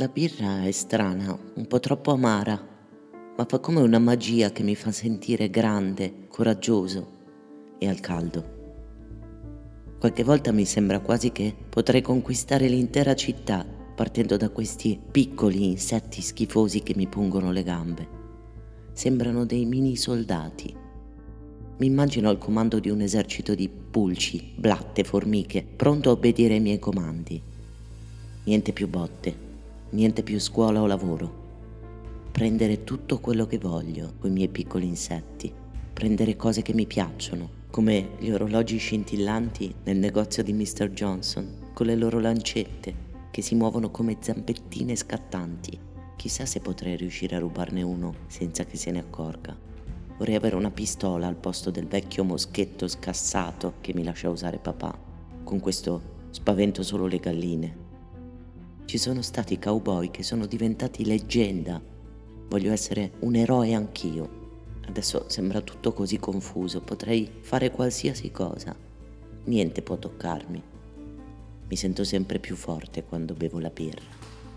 La birra è strana, un po' troppo amara, ma fa come una magia che mi fa sentire grande, coraggioso e al caldo. Qualche volta mi sembra quasi che potrei conquistare l'intera città partendo da questi piccoli insetti schifosi che mi pungono le gambe. Sembrano dei mini soldati. Mi immagino al comando di un esercito di pulci, blatte, formiche, pronto a obbedire ai miei comandi. Niente più botte, niente più scuola o lavoro. Prendere tutto quello che voglio con i miei piccoli insetti, prendere cose che mi piacciono, come gli orologi scintillanti nel negozio di Mr. Johnson, con le loro lancette che si muovono come zampettine scattanti. Chissà se potrei riuscire a rubarne uno senza che se ne accorga. Vorrei avere una pistola al posto del vecchio moschetto scassato che mi lascia usare papà. Con questo spavento solo le galline. Ci sono stati cowboy che sono diventati leggenda. Voglio essere un eroe anch'io. Adesso sembra tutto così confuso, potrei fare qualsiasi cosa. Niente può toccarmi. Mi sento sempre più forte quando bevo la birra,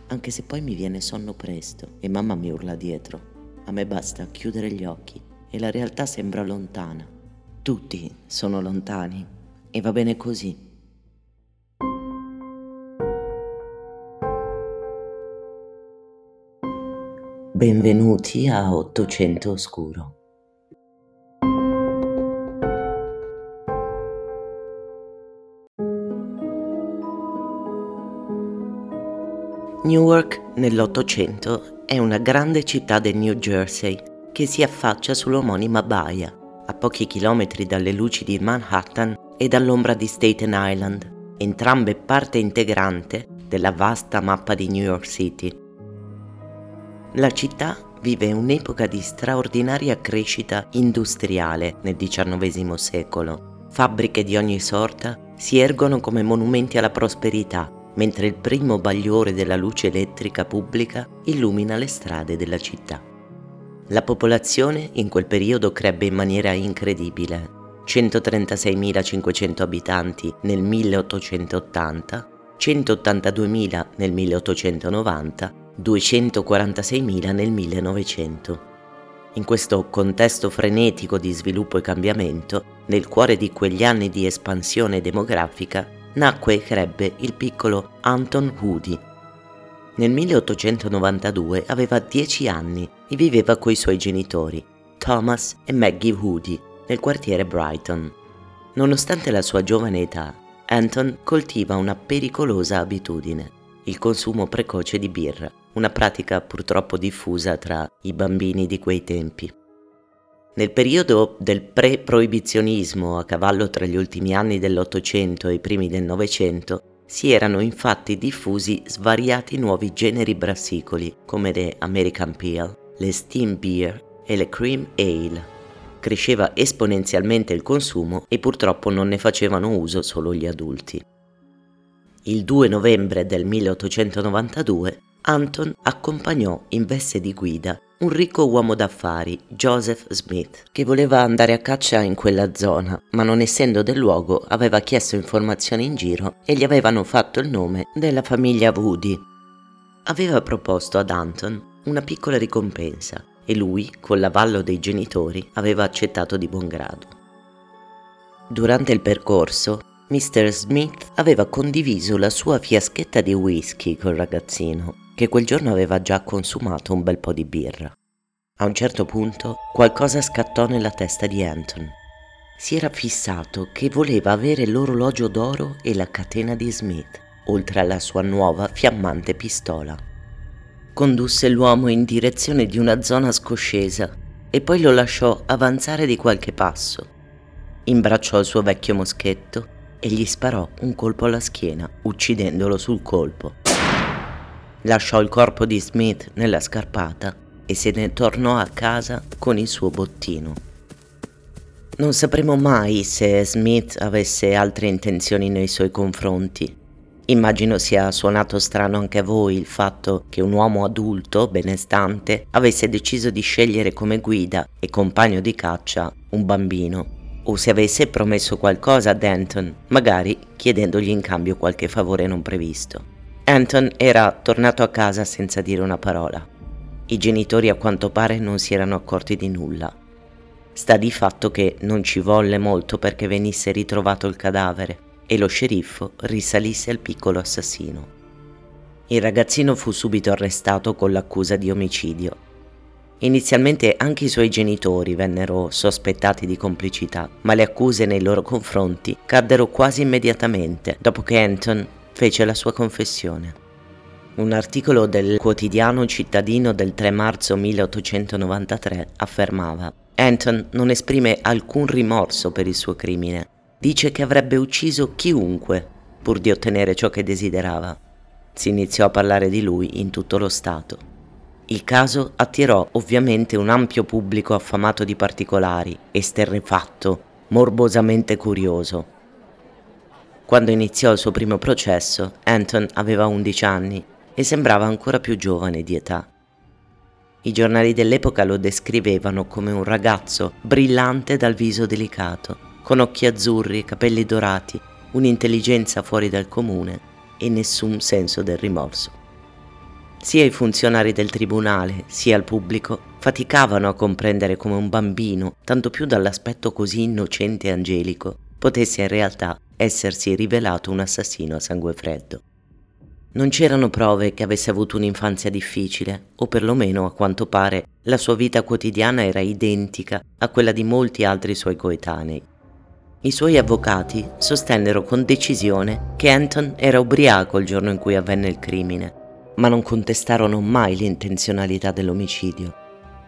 anche se poi mi viene sonno presto e mamma mi urla dietro. A me basta chiudere gli occhi e la realtà sembra lontana. Tutti sono lontani e va bene così. Benvenuti a 800 Oscuro. Newark nell'Ottocento è una grande città del New Jersey che si affaccia sull'omonima baia, a pochi chilometri dalle luci di Manhattan e dall'ombra di Staten Island, entrambe parte integrante della vasta mappa di New York City. La città vive un'epoca di straordinaria crescita industriale nel XIX secolo. Fabbriche di ogni sorta si ergono come monumenti alla prosperità mentre il primo bagliore della luce elettrica pubblica illumina le strade della città. La popolazione in quel periodo crebbe in maniera incredibile. 136.500 abitanti nel 1880, 182.000 nel 1890, 246.000 nel 1900. In questo contesto frenetico di sviluppo e cambiamento, nel cuore di quegli anni di espansione demografica, nacque e crebbe il piccolo Anton Woody. Nel 1892 aveva 10 anni e viveva coi suoi genitori, Thomas e Maggie Woody, nel quartiere Brighton. Nonostante la sua giovane età, Anton coltiva una pericolosa abitudine, il consumo precoce di birra, una pratica purtroppo diffusa tra i bambini di quei tempi. Nel periodo del pre-proibizionismo, a cavallo tra gli ultimi anni dell'Ottocento e i primi del Novecento, si erano infatti diffusi svariati nuovi generi brassicoli, come le American Pale, le Steam Beer e le Cream Ale. Cresceva esponenzialmente il consumo e purtroppo non ne facevano uso solo gli adulti. Il 2 novembre del 1892 Anton accompagnò in veste di guida un ricco uomo d'affari, Joseph Smith, che voleva andare a caccia in quella zona, ma non essendo del luogo aveva chiesto informazioni in giro e gli avevano fatto il nome della famiglia Woody. Aveva proposto ad Anton una piccola ricompensa e lui, con l'avallo dei genitori, aveva accettato di buon grado. Durante il percorso, Mr. Smith aveva condiviso la sua fiaschetta di whisky col ragazzino che quel giorno aveva già consumato un bel po' di birra. A un certo punto qualcosa scattò nella testa di Anton. Si era fissato che voleva avere l'orologio d'oro e la catena di Smith, oltre alla sua nuova fiammante pistola. Condusse l'uomo in direzione di una zona scoscesa e poi lo lasciò avanzare di qualche passo. Imbracciò il suo vecchio moschetto e gli sparò un colpo alla schiena, uccidendolo sul colpo lasciò il corpo di Smith nella scarpata e se ne tornò a casa con il suo bottino. Non sapremo mai se Smith avesse altre intenzioni nei suoi confronti. Immagino sia suonato strano anche a voi il fatto che un uomo adulto, benestante, avesse deciso di scegliere come guida e compagno di caccia un bambino, o se avesse promesso qualcosa a Denton, magari chiedendogli in cambio qualche favore non previsto. Anton era tornato a casa senza dire una parola. I genitori a quanto pare non si erano accorti di nulla. Sta di fatto che non ci volle molto perché venisse ritrovato il cadavere e lo sceriffo risalisse al piccolo assassino. Il ragazzino fu subito arrestato con l'accusa di omicidio. Inizialmente anche i suoi genitori vennero sospettati di complicità, ma le accuse nei loro confronti caddero quasi immediatamente dopo che Anton fece la sua confessione. Un articolo del quotidiano cittadino del 3 marzo 1893 affermava Anton non esprime alcun rimorso per il suo crimine. Dice che avrebbe ucciso chiunque pur di ottenere ciò che desiderava. Si iniziò a parlare di lui in tutto lo Stato. Il caso attirò ovviamente un ampio pubblico affamato di particolari, esterrefatto, morbosamente curioso. Quando iniziò il suo primo processo, Anton aveva 11 anni e sembrava ancora più giovane di età. I giornali dell'epoca lo descrivevano come un ragazzo brillante dal viso delicato, con occhi azzurri capelli dorati, un'intelligenza fuori dal comune e nessun senso del rimorso. Sia i funzionari del tribunale sia il pubblico faticavano a comprendere come un bambino, tanto più dall'aspetto così innocente e angelico, potesse in realtà essersi rivelato un assassino a sangue freddo. Non c'erano prove che avesse avuto un'infanzia difficile, o perlomeno, a quanto pare, la sua vita quotidiana era identica a quella di molti altri suoi coetanei. I suoi avvocati sostennero con decisione che Anton era ubriaco il giorno in cui avvenne il crimine, ma non contestarono mai l'intenzionalità dell'omicidio.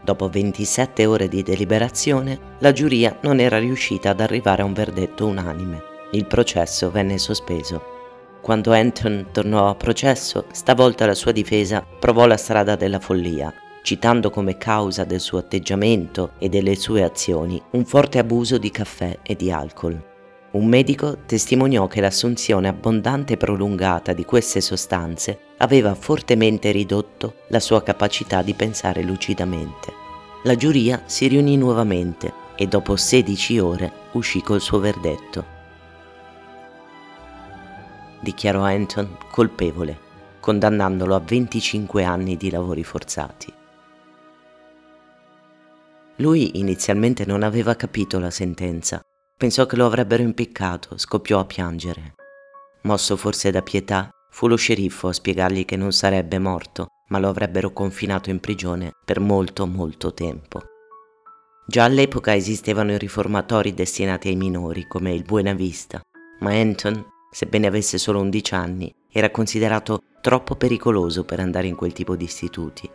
Dopo 27 ore di deliberazione, la giuria non era riuscita ad arrivare a un verdetto unanime. Il processo venne sospeso. Quando Anton tornò a processo, stavolta la sua difesa provò la strada della follia citando come causa del suo atteggiamento e delle sue azioni un forte abuso di caffè e di alcol. Un medico testimoniò che l'assunzione abbondante e prolungata di queste sostanze aveva fortemente ridotto la sua capacità di pensare lucidamente. La giuria si riunì nuovamente e dopo 16 ore uscì col suo verdetto. Dichiarò Anton colpevole, condannandolo a 25 anni di lavori forzati. Lui inizialmente non aveva capito la sentenza. Pensò che lo avrebbero impiccato, scoppiò a piangere. Mosso forse da pietà, fu lo sceriffo a spiegargli che non sarebbe morto, ma lo avrebbero confinato in prigione per molto molto tempo. Già all'epoca esistevano i riformatori destinati ai minori, come il Buena Vista, ma Anton, sebbene avesse solo 11 anni, era considerato troppo pericoloso per andare in quel tipo di istituti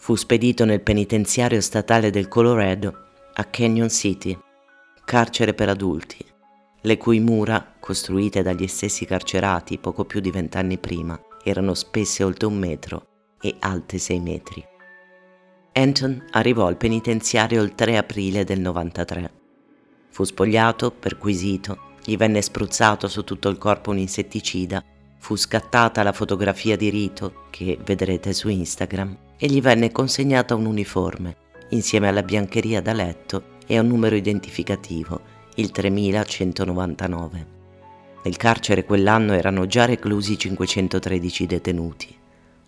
Fu spedito nel penitenziario statale del Colorado a Canyon City, carcere per adulti, le cui mura, costruite dagli stessi carcerati poco più di vent'anni prima, erano spesse oltre un metro e alte sei metri. Anton arrivò al penitenziario il 3 aprile del 93. Fu spogliato, perquisito, gli venne spruzzato su tutto il corpo un insetticida, fu scattata la fotografia di rito che vedrete su Instagram e gli venne consegnata un uniforme, insieme alla biancheria da letto e a un numero identificativo, il 3199. Nel carcere quell'anno erano già reclusi 513 detenuti,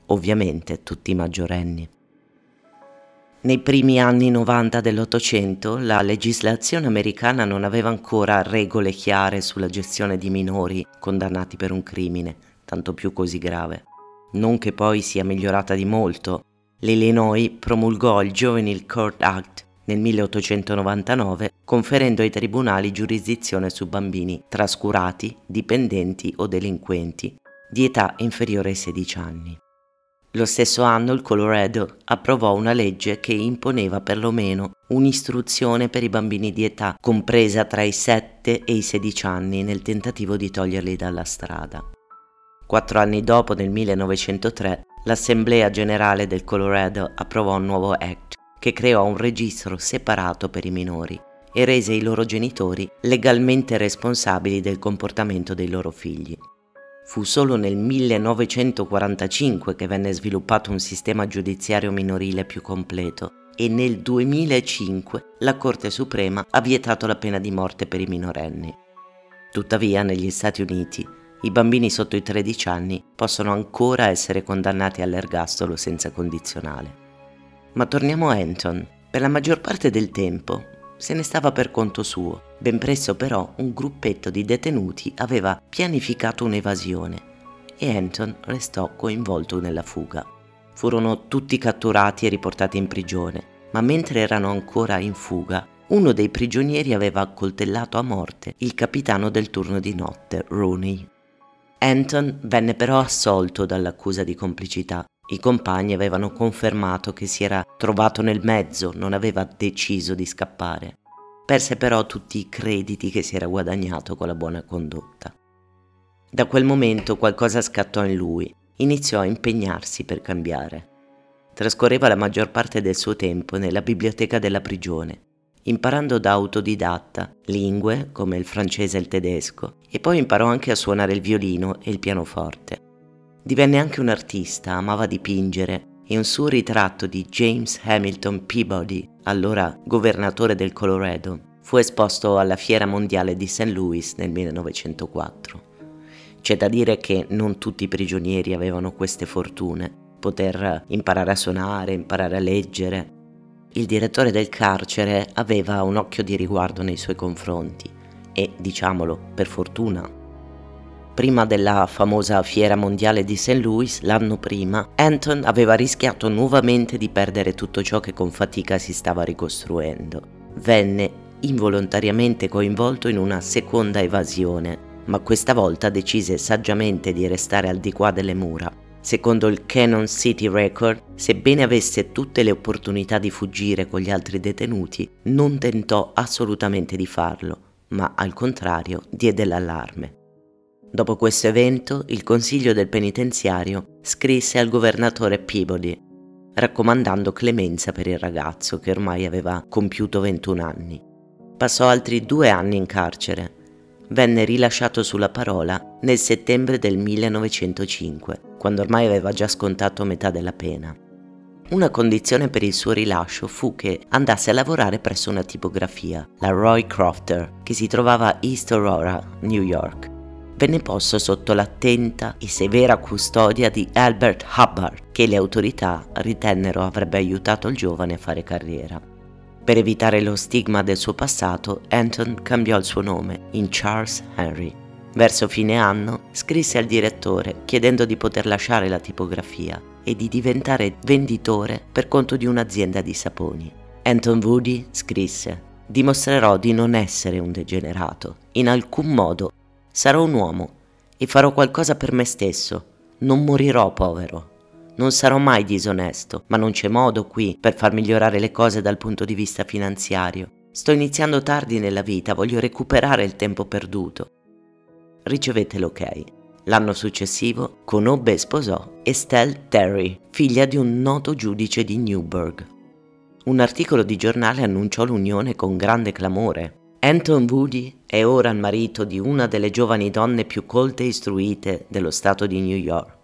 ovviamente tutti maggiorenni. Nei primi anni 90 dell'Ottocento la legislazione americana non aveva ancora regole chiare sulla gestione di minori condannati per un crimine, tanto più così grave. Non che poi sia migliorata di molto, l'Illinois promulgò il Juvenile Court Act nel 1899 conferendo ai tribunali giurisdizione su bambini trascurati, dipendenti o delinquenti di età inferiore ai 16 anni. Lo stesso anno il Colorado approvò una legge che imponeva perlomeno un'istruzione per i bambini di età compresa tra i 7 e i 16 anni nel tentativo di toglierli dalla strada. Quattro anni dopo, nel 1903, l'Assemblea generale del Colorado approvò un nuovo act che creò un registro separato per i minori e rese i loro genitori legalmente responsabili del comportamento dei loro figli. Fu solo nel 1945 che venne sviluppato un sistema giudiziario minorile più completo e nel 2005 la Corte Suprema ha vietato la pena di morte per i minorenni. Tuttavia negli Stati Uniti i bambini sotto i 13 anni possono ancora essere condannati all'ergastolo senza condizionale. Ma torniamo a Anton. Per la maggior parte del tempo se ne stava per conto suo. Ben presto però un gruppetto di detenuti aveva pianificato un'evasione e Anton restò coinvolto nella fuga. Furono tutti catturati e riportati in prigione, ma mentre erano ancora in fuga, uno dei prigionieri aveva accoltellato a morte il capitano del turno di notte, Rooney. Anton venne però assolto dall'accusa di complicità. I compagni avevano confermato che si era trovato nel mezzo, non aveva deciso di scappare. Perse però tutti i crediti che si era guadagnato con la buona condotta. Da quel momento qualcosa scattò in lui, iniziò a impegnarsi per cambiare. Trascorreva la maggior parte del suo tempo nella biblioteca della prigione, imparando da autodidatta lingue come il francese e il tedesco e poi imparò anche a suonare il violino e il pianoforte. Divenne anche un artista, amava dipingere e un suo ritratto di James Hamilton Peabody, allora governatore del Colorado, fu esposto alla Fiera Mondiale di St. Louis nel 1904. C'è da dire che non tutti i prigionieri avevano queste fortune, poter imparare a suonare, imparare a leggere, il direttore del carcere aveva un occhio di riguardo nei suoi confronti e, diciamolo, per fortuna. Prima della famosa fiera mondiale di St. Louis, l'anno prima, Anton aveva rischiato nuovamente di perdere tutto ciò che con fatica si stava ricostruendo. Venne involontariamente coinvolto in una seconda evasione, ma questa volta decise saggiamente di restare al di qua delle mura Secondo il Canon City Record, sebbene avesse tutte le opportunità di fuggire con gli altri detenuti, non tentò assolutamente di farlo, ma al contrario diede l'allarme. Dopo questo evento, il consiglio del penitenziario scrisse al governatore Peabody, raccomandando clemenza per il ragazzo che ormai aveva compiuto 21 anni. Passò altri due anni in carcere, venne rilasciato sulla parola nel settembre del 1905, quando ormai aveva già scontato metà della pena. Una condizione per il suo rilascio fu che andasse a lavorare presso una tipografia, la Roy Crofter, che si trovava a East Aurora, New York. Venne posto sotto l'attenta e severa custodia di Albert Hubbard, che le autorità ritennero avrebbe aiutato il giovane a fare carriera. Per evitare lo stigma del suo passato, Anton cambiò il suo nome in Charles Henry. Verso fine anno scrisse al direttore chiedendo di poter lasciare la tipografia e di diventare venditore per conto di un'azienda di saponi. Anton Woody scrisse Dimostrerò di non essere un degenerato, in alcun modo. Sarò un uomo e farò qualcosa per me stesso. Non morirò povero. Non sarò mai disonesto, ma non c'è modo qui per far migliorare le cose dal punto di vista finanziario. Sto iniziando tardi nella vita, voglio recuperare il tempo perduto. Ricevette l'ok. L'anno successivo conobbe e sposò Estelle Terry, figlia di un noto giudice di Newburgh. Un articolo di giornale annunciò l'unione con grande clamore. Anton Woody è ora il marito di una delle giovani donne più colte e istruite dello stato di New York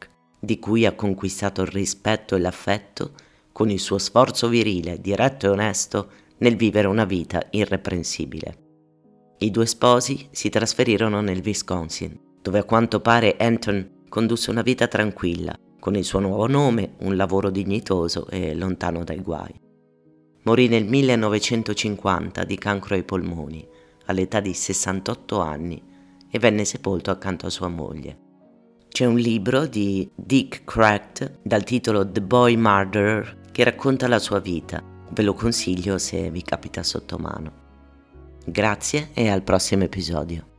di cui ha conquistato il rispetto e l'affetto con il suo sforzo virile, diretto e onesto nel vivere una vita irreprensibile. I due sposi si trasferirono nel Wisconsin, dove a quanto pare Anton condusse una vita tranquilla, con il suo nuovo nome, un lavoro dignitoso e lontano dai guai. Morì nel 1950 di cancro ai polmoni, all'età di 68 anni, e venne sepolto accanto a sua moglie. C'è un libro di Dick Cracked dal titolo The Boy Murderer che racconta la sua vita. Ve lo consiglio se vi capita sotto mano. Grazie e al prossimo episodio.